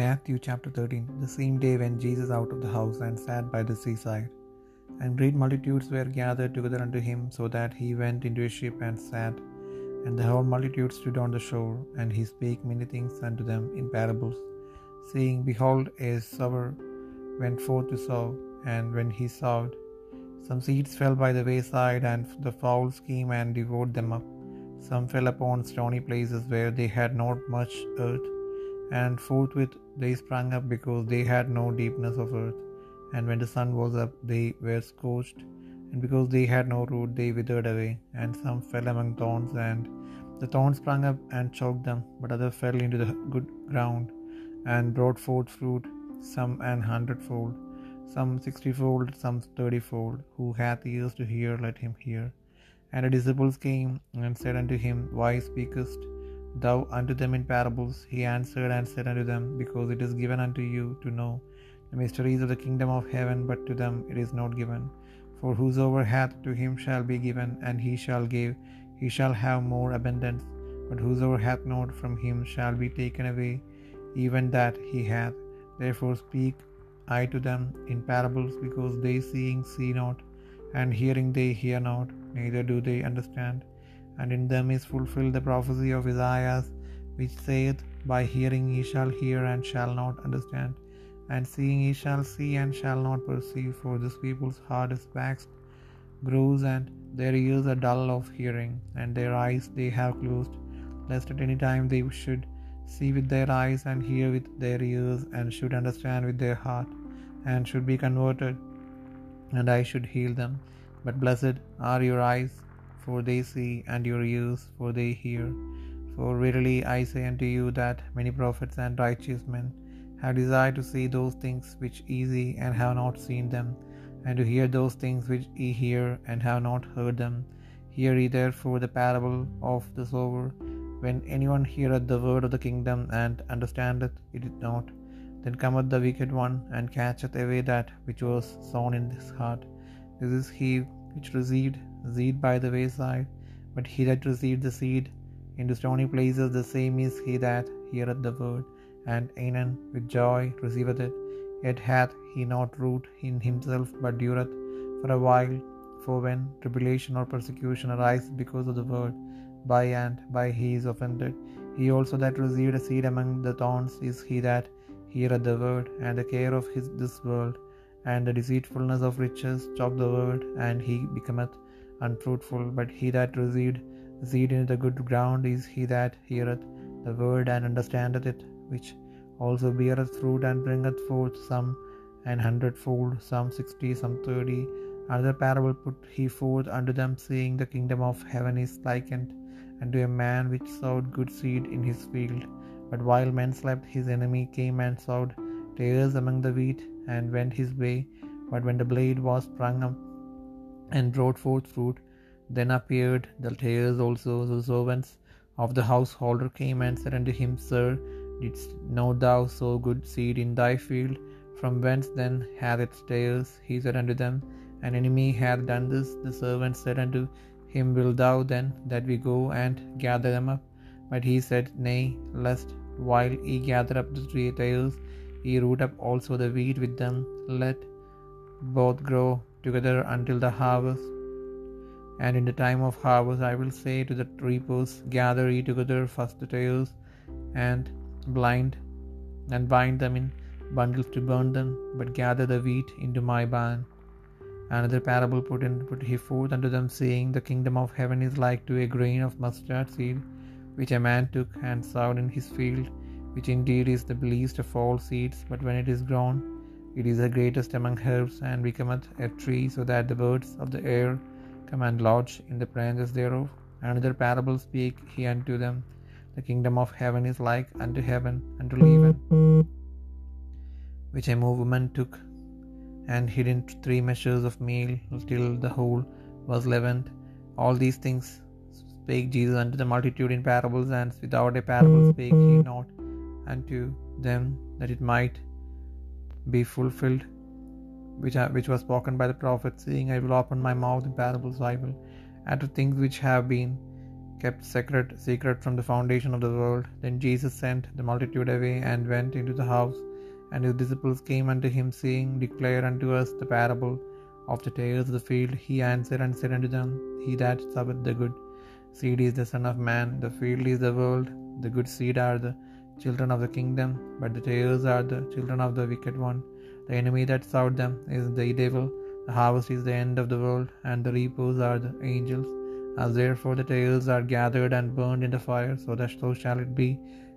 Matthew chapter 13 The same day went Jesus out of the house and sat by the seaside. And great multitudes were gathered together unto him, so that he went into a ship and sat. And the whole multitude stood on the shore, and he spake many things unto them in parables, saying, Behold, a sower went forth to sow, and when he sowed, some seeds fell by the wayside, and the fowls came and devoured them up. Some fell upon stony places where they had not much earth and forthwith they sprang up because they had no deepness of earth. And when the sun was up, they were scorched, and because they had no root, they withered away. And some fell among thorns, and the thorns sprang up and choked them. But others fell into the good ground, and brought forth fruit, some an hundredfold, some sixtyfold, some thirtyfold. Who hath ears to hear, let him hear. And the disciples came and said unto him, Why speakest thou unto them in parables? He answered and said unto them, Because it is given unto you to know the mysteries of the kingdom of heaven, but to them it is not given. For whosoever hath, to him shall be given, and he shall give, he shall have more abundance. But whosoever hath not, from him shall be taken away even that he hath. Therefore speak I to them in parables, because they seeing see not, and hearing they hear not, neither do they understand and in them is fulfilled the prophecy of Isaiah, which saith, By hearing ye shall hear and shall not understand, and seeing ye shall see and shall not perceive, for this people's heart is waxed gross, and their ears are dull of hearing, and their eyes they have closed, lest at any time they should see with their eyes, and hear with their ears, and should understand with their heart, and should be converted, and I should heal them. But blessed are your eyes for they see, and your ears, for they hear. For verily I say unto you that many prophets and righteous men have desired to see those things which ye see, and have not seen them, and to hear those things which ye hear, and have not heard them. Hear ye therefore the parable of the sower. When anyone heareth the word of the kingdom, and understandeth it not, then cometh the wicked one, and catcheth away that which was sown in his heart. This is he which received seed by the wayside, but he that received the seed into stony places, the same is he that heareth the word, and anon with joy receiveth it. Yet hath he not root in himself, but dureth for a while. For when tribulation or persecution arise because of the word, by and by he is offended. He also that received a seed among the thorns is he that heareth the word, and the care of his this world, and the deceitfulness of riches chop the word, and he becometh unfruitful. But he that received seed in the good ground is he that heareth the word and understandeth it, which also beareth fruit and bringeth forth some an hundredfold, some sixty, some thirty. Another parable put he forth unto them, saying, The kingdom of heaven is likened unto a man which sowed good seed in his field. But while men slept, his enemy came and sowed tares among the wheat, and went his way. But when the blade was sprung up, and brought forth fruit. Then appeared the tares also. The servants of the householder came and said unto him, Sir, didst not thou sow good seed in thy field? From whence then hath it tares? He said unto them, An enemy hath done this. The servants said unto him, Will thou then that we go and gather them up? But he said, Nay, lest while ye gather up the tares, ye root up also the wheat with them. Let both grow together until the harvest. And in the time of harvest I will say to the reapers, Gather ye together first the tares, and blind, and bind them in bundles to burn them, but gather the wheat into my barn. Another parable put in put he forth unto them, saying, The kingdom of heaven is like to a grain of mustard seed, which a man took and sowed in his field, which indeed is the least of all seeds, but when it is grown, it is the greatest among herbs, and becometh a tree, so that the birds of the air come and lodge in the branches thereof. Another parable speak he unto them The kingdom of heaven is like unto heaven, unto leaven, which a woman took and hid in three measures of meal till the whole was leavened. All these things spake Jesus unto the multitude in parables, and without a parable spake he not unto them, that it might be fulfilled, which, which was spoken by the prophet, saying, I will open my mouth in parables, I will utter things which have been kept secret, secret from the foundation of the world. Then Jesus sent the multitude away and went into the house. And his disciples came unto him, saying, Declare unto us the parable of the tares of the field. He answered and said unto them, He that soweth the good seed is the Son of Man, the field is the world. The good seed are the children of the kingdom, but the tares are the children of the wicked one. The enemy that sowed them is the devil. The harvest is the end of the world, and the reapers are the angels. As therefore the tares are gathered and burned in the fire, so that so shall it be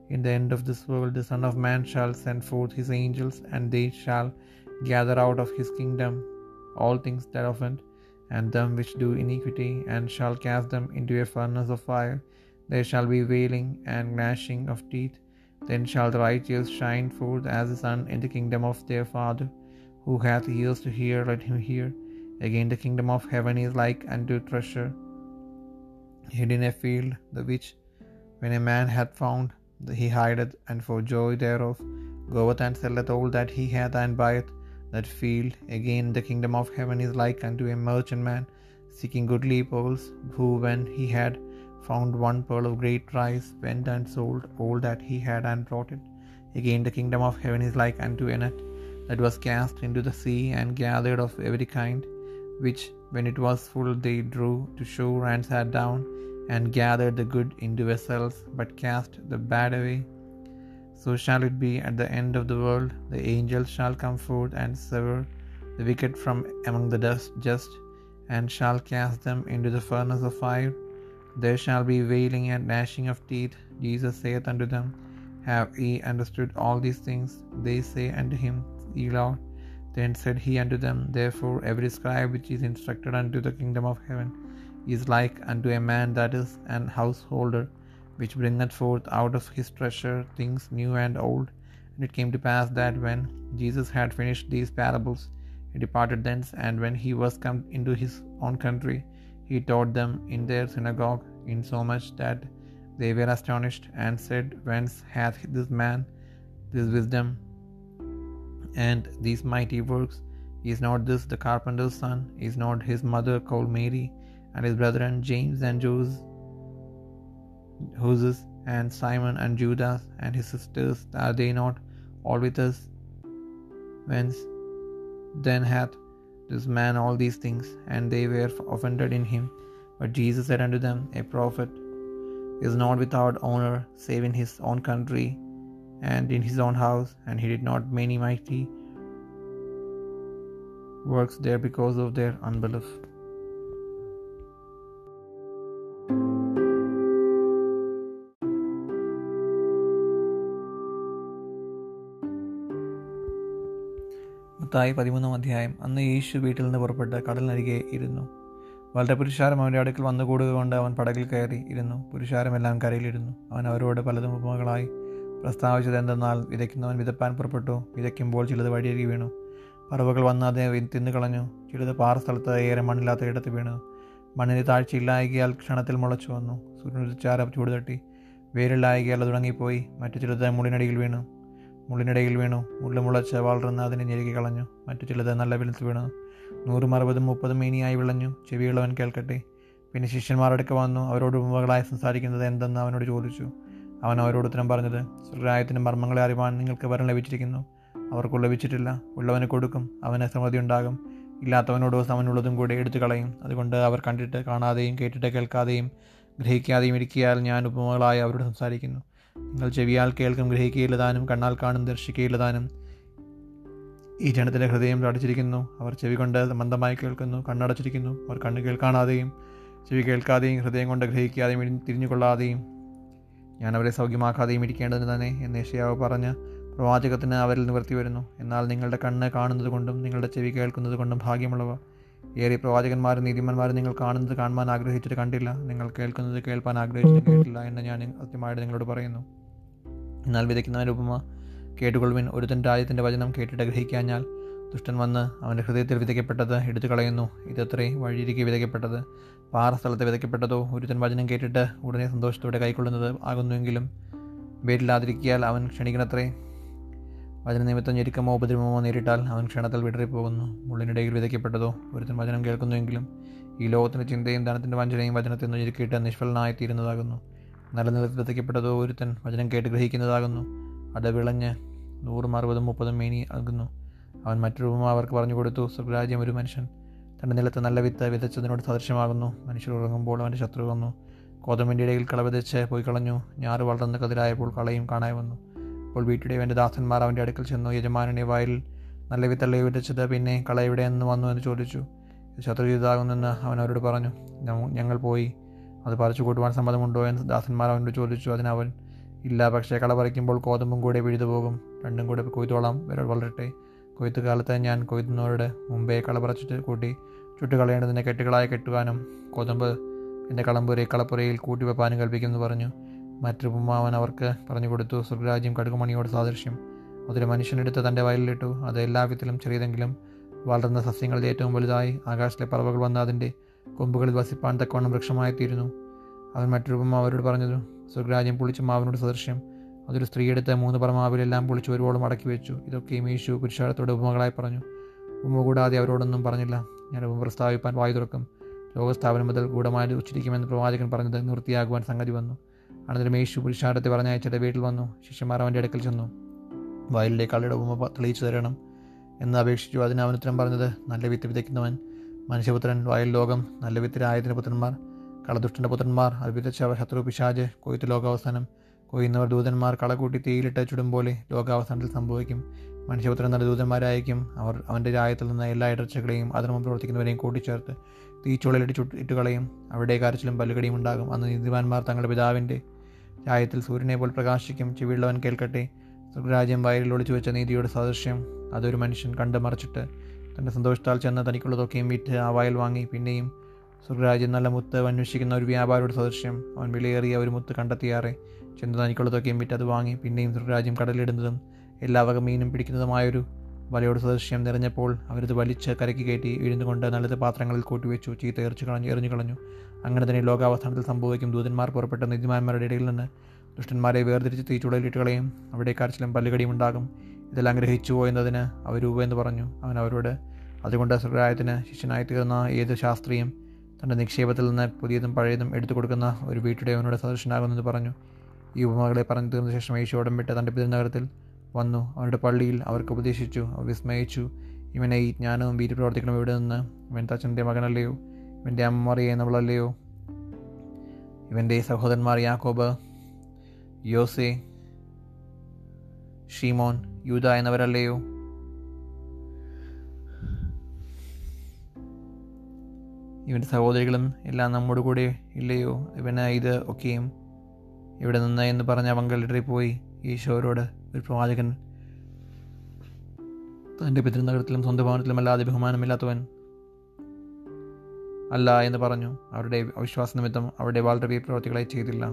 in the end of this world. The Son of Man shall send forth his angels, and they shall gather out of his kingdom all things that offend, and them which do iniquity, and shall cast them into a furnace of fire. There shall be wailing and gnashing of teeth. Then shall the righteous shine forth as the sun in the kingdom of their Father. Who hath ears to hear, let him hear. Again, the kingdom of heaven is like unto treasure hid in a field, the which, when a man hath found, he hideth, and for joy thereof goeth and selleth all that he hath, and buyeth that field. Again, the kingdom of heaven is like unto a merchantman seeking goodly pearls, who, when he had found one pearl of great price, went and sold all that he had and brought it. Again, the kingdom of heaven is like unto a net that was cast into the sea and gathered of every kind, which, when it was full, they drew to shore and sat down and gathered the good into vessels, but cast the bad away. So shall it be at the end of the world. The angels shall come forth and sever the wicked from among the dust, just, and shall cast them into the furnace of fire. There shall be wailing and gnashing of teeth. Jesus saith unto them, Have ye understood all these things? They say unto him, Ye Lord. Then said he unto them, Therefore every scribe which is instructed unto the kingdom of heaven is like unto a man that is an householder, which bringeth forth out of his treasure things new and old. And it came to pass that when Jesus had finished these parables, he departed thence, and when he was come into his own country, he taught them in their synagogue, insomuch that they were astonished, and said, Whence hath this man this wisdom and these mighty works? Is not this the carpenter's son? Is not his mother called Mary? and his brethren James and Joseph, Joses and Simon and Judas and his sisters, are they not all with us? Whence then hath this man all these things? And they were offended in him. But Jesus said unto them, A prophet is not without honor, save in his own country and in his own house. And he did not many mighty works there because of their unbelief. Mathai പതിമൂന്നാം അധ്യായം. അന്ന് യേശു വീട്ടിൽ നിന്ന് പുറപ്പെട്ട് കടലിനരികെ ഇരുന്നു. വളരെ പുരുഷാരം അവന്റെ അടുക്കൽ വന്നു കൂടുക കൊണ്ട് അവൻ പടകിൽ കയറി ഇരുന്നു. പുരുഷാരമെല്ലാം കരയിലിരുന്നു. അവൻ അവരോട് പലതും ഉപമകളായി പ്രസ്താവിച്ചത് എന്തെന്നാൽ വിതയ്ക്കുന്നവൻ വിതപ്പാൻ പുറപ്പെട്ടു. വിതയ്ക്കുമ്പോൾ ചിലത് വഴിയരി വീണു. പറവുകൾ വന്ന് അദ്ദേഹം തിന്നു കളഞ്ഞു. ചിലത് പാറ സ്ഥലത്ത് ഏറെ മണ്ണില്ലാത്ത ഇടത്ത് വീണു. മണ്ണിന് താഴ്ചയില്ലായകിയാൽ ക്ഷണത്തിൽ മുളച്ചു വന്നു. സൂര്യനുദിച്ചാര ചൂട് തട്ടി വേരില്ലായകിയാൽ അത് തുടങ്ങിപ്പോയി മറ്റു ചിലത് മുടിനടിയിൽ വീണു. മുള്ളിനിടയിൽ വീണു. മുള്ളു മുളച്ച് വളർന്ന് അതിനെ ഞെരുക്കി കളഞ്ഞു. മറ്റു ചിലത് നല്ല വിലത്ത് വീണു. നൂറും അറുപതും മുപ്പതും മീനിയായി വിളഞ്ഞു. ചെവിയുള്ളവൻ കേൾക്കട്ടെ. പിന്നെ ശിഷ്യന്മാരടുക്ക് വന്നു. അവരോട് ഉപമകളായി സംസാരിക്കുന്നത് എന്തെന്ന് അവനോട് ചോദിച്ചു. അവൻ അവരോട് ഉത്തരം പറഞ്ഞത് സ്വർഗരായത്തിന്റെ മർമ്മങ്ങളെ അറിവാൻ നിങ്ങൾക്ക് വരം ലഭിച്ചിരിക്കുന്നു. അവർക്ക് ലഭിച്ചിട്ടില്ല. ഉള്ളവന് കൊടുക്കും. അവന് സമൃദ്ധി ഉണ്ടാകും ഇല്ലാത്തവനോട് സമനുള്ളതും കൂടി എടുത്തു കളയും. അതുകൊണ്ട് അവർ കണ്ടിട്ട് കാണാതെയും കേട്ടിട്ട് കേൾക്കാതെയും ഗ്രഹിക്കാതെയും ഇരിക്കിയാൽ ഞാൻ ഉപമകളായി അവരോട് സംസാരിക്കുന്നു. നിങ്ങൾ ചെവിയാൽ കേൾക്കും ഗ്രഹിക്കുകയില്ലതാനും കണ്ണാൽ കാണും ദർശിക്കുകയില്ലതാനും ഈ ജനത്തിന്റെ ഹൃദയം അടച്ചിരിക്കുന്നു. അവർ ചെവി കൊണ്ട് മന്ദമായി കേൾക്കുന്നു കണ്ണടച്ചിരിക്കുന്നു. അവർ കണ്ണ് കേൾക്കാനാതെയും ചെവി കേൾക്കാതെയും ഹൃദയം കൊണ്ട് ഗ്രഹിക്കാതെയും തിരിഞ്ഞുകൊള്ളാതെയും. ഞാൻ അവരെ സൗഖ്യമാക്കാതെയും ഇരിക്കേണ്ടതിന് തന്നെ എന്ന് യേശയാവ് പറഞ്ഞ് പ്രവാചകത്തിന് അവരിൽ നിവർത്തി വരുന്നു. എന്നാൽ നിങ്ങളുടെ കണ്ണ് കാണുന്നത് കൊണ്ടും നിങ്ങളുടെ ചെവി കേൾക്കുന്നത് കൊണ്ടും ഏറെ പ്രവാചകന്മാരും നീതിമാന്മാരും നിങ്ങൾ കാണുന്നത് കാണുവാൻ ആഗ്രഹിച്ചിട്ട് കണ്ടില്ല. നിങ്ങൾ കേൾക്കുന്നത് കേൾപ്പാൻ ആഗ്രഹിച്ചിട്ട് കേട്ടില്ല എന്ന് ഞാൻ സത്യമായിട്ട് നിങ്ങളോട് പറയുന്നു. എന്നാൽ വിതയ്ക്കുന്നവന്റെ ഉപമ കേട്ടുകൊള്ളുവിൻ. ഒരുത്തൻ രാജ്യത്തിന്റെ വചനം കേട്ടിട്ട് ഗ്രഹിക്കാഞ്ഞാൽ ദുഷ്ടൻ വന്ന് അവന്റെ ഹൃദയത്തിൽ വിതയ്ക്കപ്പെട്ടത് എടുത്തു കളയുന്നു ഇതത്രേ വഴിയിരിക്കെ വിതയ്ക്കപ്പെട്ടത്. പാറ സ്ഥലത്ത് വിതയ്ക്കപ്പെട്ടതോ ഒരുത്തൻ വചനം കേട്ടിട്ട് ഉടനെ സന്തോഷത്തോടെ കൈക്കൊള്ളുന്നത് ആകുന്നുവെങ്കിലും വേരില്ലാതിരിക്കിയാൽ അവൻ ക്ഷണിക്കണത്രേ. വചന നിമിത്തം ഞെരുക്കമോ ഉപദ്രവമോ നേരിട്ടാൽ അവൻ ക്ഷണത്തിൽ വിടറിപ്പോകുന്നു. മുള്ളിനിടയിൽ വിതയ്ക്കപ്പെട്ടതോ ഒരുത്തൻ വചനം കേൾക്കുന്നുവെങ്കിലും ഈ ലോകത്തിന്റെ ചിന്തയും ധനത്തിന്റെ വഞ്ചനയും വചനത്തിൽ നിന്ന് നിഷ്ഫലനായി നിഷ്ഫലനായിത്തീരുന്നതാകുന്നു. നല്ല നിലത്തിൽ വിതയ്ക്കപ്പെട്ടതോ ഒരുത്തൻ വചനം കേട്ട് ഗ്രഹിക്കുന്നതാകുന്നു. അത് വിളഞ്ഞ് നൂറും അറുപതും മുപ്പതും മേനി ആകുന്നു അവൻ മറ്റൊരു ഉപമ അവർക്ക് പറഞ്ഞു കൊടുത്തു. സ്വർഗരാജ്യം ഒരു മനുഷ്യൻ തന്റെ നിലത്ത് നല്ല വിത്ത് വിതച്ചതിനോട് സദൃശ്യമാകുന്നു മനുഷ്യർ ഉറങ്ങുമ്പോൾ അവന്റെ ശത്രു വന്നു. കോതമ്പിന്റെ ഇടയിൽ കള വിതച്ച് പോയി കളഞ്ഞു ഞാറ് വളർന്ന് കതിരായപ്പോൾ കളയും കാണായി വന്നു. അപ്പോൾ വീട്ടിടെ അവന്റെ ദാസന്മാർ അവന്റെ അടുക്കൽ ചെന്നു. യജമാനനെ വയലിൽ നല്ല വിത്തല്ലേ വിതച്ചത് പിന്നെ കള എവിടെ നിന്ന് വന്നു എന്ന് ചോദിച്ചു. ശത്രുജിതാകുന്നെന്ന് ശത്രു അവൻ അവരോട് പറഞ്ഞു. ഞങ്ങൾ പോയി. അത് പറിച്ചു കൂട്ടുവാൻ സമ്മതമുണ്ടോ എന്ന് ദാസന്മാർ അവനോട് ചോദിച്ചു. അതിനവൻ ഇല്ല പക്ഷേ കള പറിക്കുമ്പോൾ കോതമ്പും കൂടെ പിഴുതു പോകും. രണ്ടും കൂടെ കൊയ്ത്തോളാം വരെ വളരട്ടെ. കൊയ്ത്ത് കാലത്ത് ഞാൻ കൊയ്ത്തുന്നവരുടെ മുമ്പേ കള പറിച്ചിട്ട് കൂട്ടി ചുട്ടുകളയേണ്ടതിനെ കെട്ടുകളായി കെട്ടുവാനും കോതമ്പ് എന്റെ കളമ്പുരെ കളപ്പുരയിൽ കൂട്ടിവെപ്പാനും കൽപ്പിക്കുമെന്ന് പറഞ്ഞു. മറ്റൊരു ഉമ്മാവൻ അവർക്ക് പറഞ്ഞു കൊടുത്തു സ്വർഗരാജ്യം കടുകുമണിയോട് സാദൃശ്യം. അതൊരു മനുഷ്യനെടുത്ത് തന്റെ വയലിലിട്ടു. അത് എല്ലാ വിധത്തിലും ചെറിയതെങ്കിലും വളർന്ന സസ്യങ്ങളിൽ ഏറ്റവും വലുതായി. ആകാശത്തിലെ പറവകൾ വന്ന് അതിന്റെ കൊമ്പുകളിൽ വസിപ്പാൻ തക്കവണ്ണം വൃക്ഷമായിത്തീരുന്നു. അവൻ മറ്റൊരു അവരോട് പറഞ്ഞത് സ്വർഗരാജ്യം പുളിച്ച മാവിനോട് സദൃശ്യം. അതൊരു സ്ത്രീയെടുത്ത് മൂന്ന് പറമാവിലെല്ലാം പുളിച്ച് ഒരുവോളം അടക്കി വെച്ചു. ഇതൊക്കെയും യേശു പുരുഷാരത്തോട് ഉപമകളായി പറഞ്ഞു. ഉപമ കൂടാതെ അവരോടൊന്നും പറഞ്ഞില്ല. ഞാൻ ഉപമ പ്രസ്താവിപ്പാൻ വായു തുറക്കും. ലോകസ്ഥാപനം മുതൽ ഗൂഢമായി ഉച്ചരിക്കുമെന്ന് പ്രവാചകൻ പറഞ്ഞത് നിർത്തിയാകുവാൻ സംഗതി വന്നു. അനന്തരം യേശു പുരുഷാരത്തെ പറഞ്ഞയച്ചിട്ട് വീട്ടിൽ വന്നു. ശിഷ്യന്മാർ അവന്റെ അടുക്കൽ ചെന്നു. വയലിലെ ആളുടെ ഉപമ തെളിയിച്ചു തരണം എന്ന് അപേക്ഷിച്ചു. അതിന് അവൻ ഉത്തരം പറഞ്ഞത് നല്ല വിത്ത് വിതയ്ക്കുന്നവൻ മനുഷ്യപുത്രൻ വയൽ ലോകം നല്ല വിത്തിരായതിന്റെ പുത്രന്മാർ കളദുഷ്ടന്റെ പുത്രന്മാർ അത് ശത്രു പിശാജ് കൊയ്ത്ത് ലോകാവസാനം കൊയ്യുന്നവർ ദൂതന്മാർ കളകൂട്ടി തീയിലിട്ട് ചുടും പോലെ ലോകാവസാനത്തിൽ സംഭവിക്കും. മനുഷ്യപുത്രൻ നല്ല ദൂതന്മാരായിരിക്കും. അവർ അവന്റെ രായത്തിൽ നിന്ന് എല്ലാ ഇടർച്ചകളെയും അതിനു പ്രവർത്തിക്കുന്നവരെയും കൂട്ടിച്ചേർത്ത് തീച്ചുളലിട്ട് ചുട്ട് ഇട്ടുകളയും അവിടെ കരച്ചിലും പല്ലുകടിയും ഉണ്ടാകും. അന്ന് നീതിമാന്മാർ തങ്ങളുടെ പിതാവിന്റെ രാജ്യത്തിൽ സൂര്യനെ പോൽ പ്രകാശിക്കും. ചെവിയുള്ളവൻ കേൾക്കട്ടെ. സ്വർഗരാജ്യം വയലിൽ ഒളിച്ചു വെച്ച നീതിയുടെ സദൃശ്യം അതൊരു മനുഷ്യൻ കണ്ടു മറിച്ചിട്ട് തന്റെ സന്തോഷത്താൽ ചെന്ന് തനിക്കുള്ളതൊക്കെയും വിറ്റ് ആ വയൽ വാങ്ങി. പിന്നെയും സ്വർഗരാജ്യം നല്ല മുത്ത് അന്വേഷിക്കുന്ന ഒരു വ്യാപാരിയുടെ സദൃശ്യം. അവൻ വിലയേറിയ ഒരു മുത്ത് കണ്ടെത്തിയാറെ ചെന്ന് തനിക്കുള്ളതൊക്കെയും വിറ്റ് അത് വാങ്ങി. പിന്നെയും സ്വർഗരാജ്യം കടലിടുന്നതും എല്ലാ വക മീനും പിടിക്കുന്നതുമായൊരു വലയോട് സദൃശ്യം നിറഞ്ഞപ്പോൾ അവരത് വലിച്ച് കരക്കി കയറ്റി ഇഴുന്നുകൊണ്ട് നല്ലത് പാത്രങ്ങളിൽ കൂട്ടിവെച്ചു ചീത്ത എറിച്ചു കളഞ്ഞു എറിഞ്ഞു കളഞ്ഞു. അങ്ങനെ തന്നെ ലോകാവസ്ഥാനത്തിൽ സംഭവിക്കും. ദൂതന്മാർ പുറപ്പെട്ട നീതിമാന്മാരുടെ ഇടയിൽ നിന്ന് ദുഷ്ടന്മാരെ വേർതിരിച്ച് തീച്ചുടലിട്ട് കളയും. അവിടെ കരച്ചിലും പല്ലുകടിയും ഉണ്ടാകും. ഇതെല്ലാം ഗ്രഹിച്ചുവോ എന്നതിന് അവർ എന്ന് പറഞ്ഞു. അവൻ അവരോട് അതുകൊണ്ട് സ്വർഗരായത്തിന് ശിഷ്യനായി തീർന്ന ഏത് ശാസ്ത്രീയം തന്റെ നിക്ഷേപത്തിൽ നിന്ന് പുതിയതും പഴയതും എടുത്തു കൊടുക്കുന്ന ഒരു വീട്ടുടെ അവനോട് സദൃശനാകുമെന്ന് പറഞ്ഞു. ഈ ഉപമകളെ പറഞ്ഞു തീർന്ന ശേഷം യേശു ഉടൻ വിട്ട് തന്റെ പിതൃനഗരത്തിൽ വന്നു. അവരുടെ പള്ളിയിൽ അവർക്ക് ഉപദേശിച്ചു. അവർ വിസ്മയിച്ചു. ഇവനെ ഈ ജ്ഞാനവും വീര് പ്രവർത്തിക്കണം ഇവിടെ നിന്ന്? ഇവൻ തച്ചന്റെ മകനല്ലയോ? ഇവന്റെ അമ്മ മറിയ എന്നവളല്ലയോ? ഇവന്റെ സഹോദരന്മാർ യാക്കോബ് യോസെ ഷീമോൻ യൂത എന്നവരല്ലയോ? ഇവന്റെ സഹോദരികളും എല്ലാം നമ്മോട് കൂടെ ഇല്ലയോ? ഇവന് ഇത് ഒക്കെയും ഇവിടെ നിന്ന്? എന്ന് പറഞ്ഞ അവൻ പോയി ഈശോരോട് ഒരു പ്രവാചകൻ. തന്റെ പിതൃനഗരത്തിലും സ്വന്തം ഭവനത്തിലും അല്ലാതെ ബഹുമാനമില്ലാത്തവൻ. അല്ല എന്ന് പറഞ്ഞു. അവരുടെ അവിശ്വാസ നിമിത്തം അവരുടെ വളരെ പ്രവർത്തികളെ ചെയ്തില്ല.